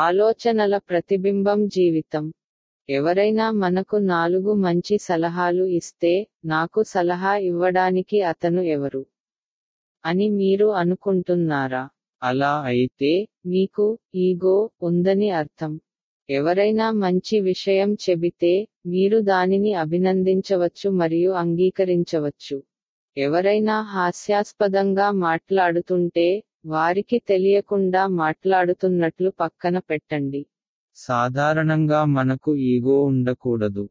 ఆలోచనల ప్రతిబింబం జీవితం. ఎవరైనా మనకు నాలుగు మంచి సలహాలు ఇస్తే నాకు సలహా ఇవ్వడానికి అతను ఎవరు? అని మీరు అనుకుంటున్నారా? అలా అయితే మీకు ఈగో ఉందని అర్థం. ఎవరైనా మంచి విషయం చెబితే మీరు దానిని అభినందించవచ్చు మరియు అంగీకరించవచ్చు. ఎవరైనా హాస్యాస్పదంగా మాట్లాడుతుంటే వారికి తెలియకుండా మాట్లాడుతున్నట్లు పక్కన పెట్టండి. సాధారణంగా మనకు ఈగో ఉండకూడదు.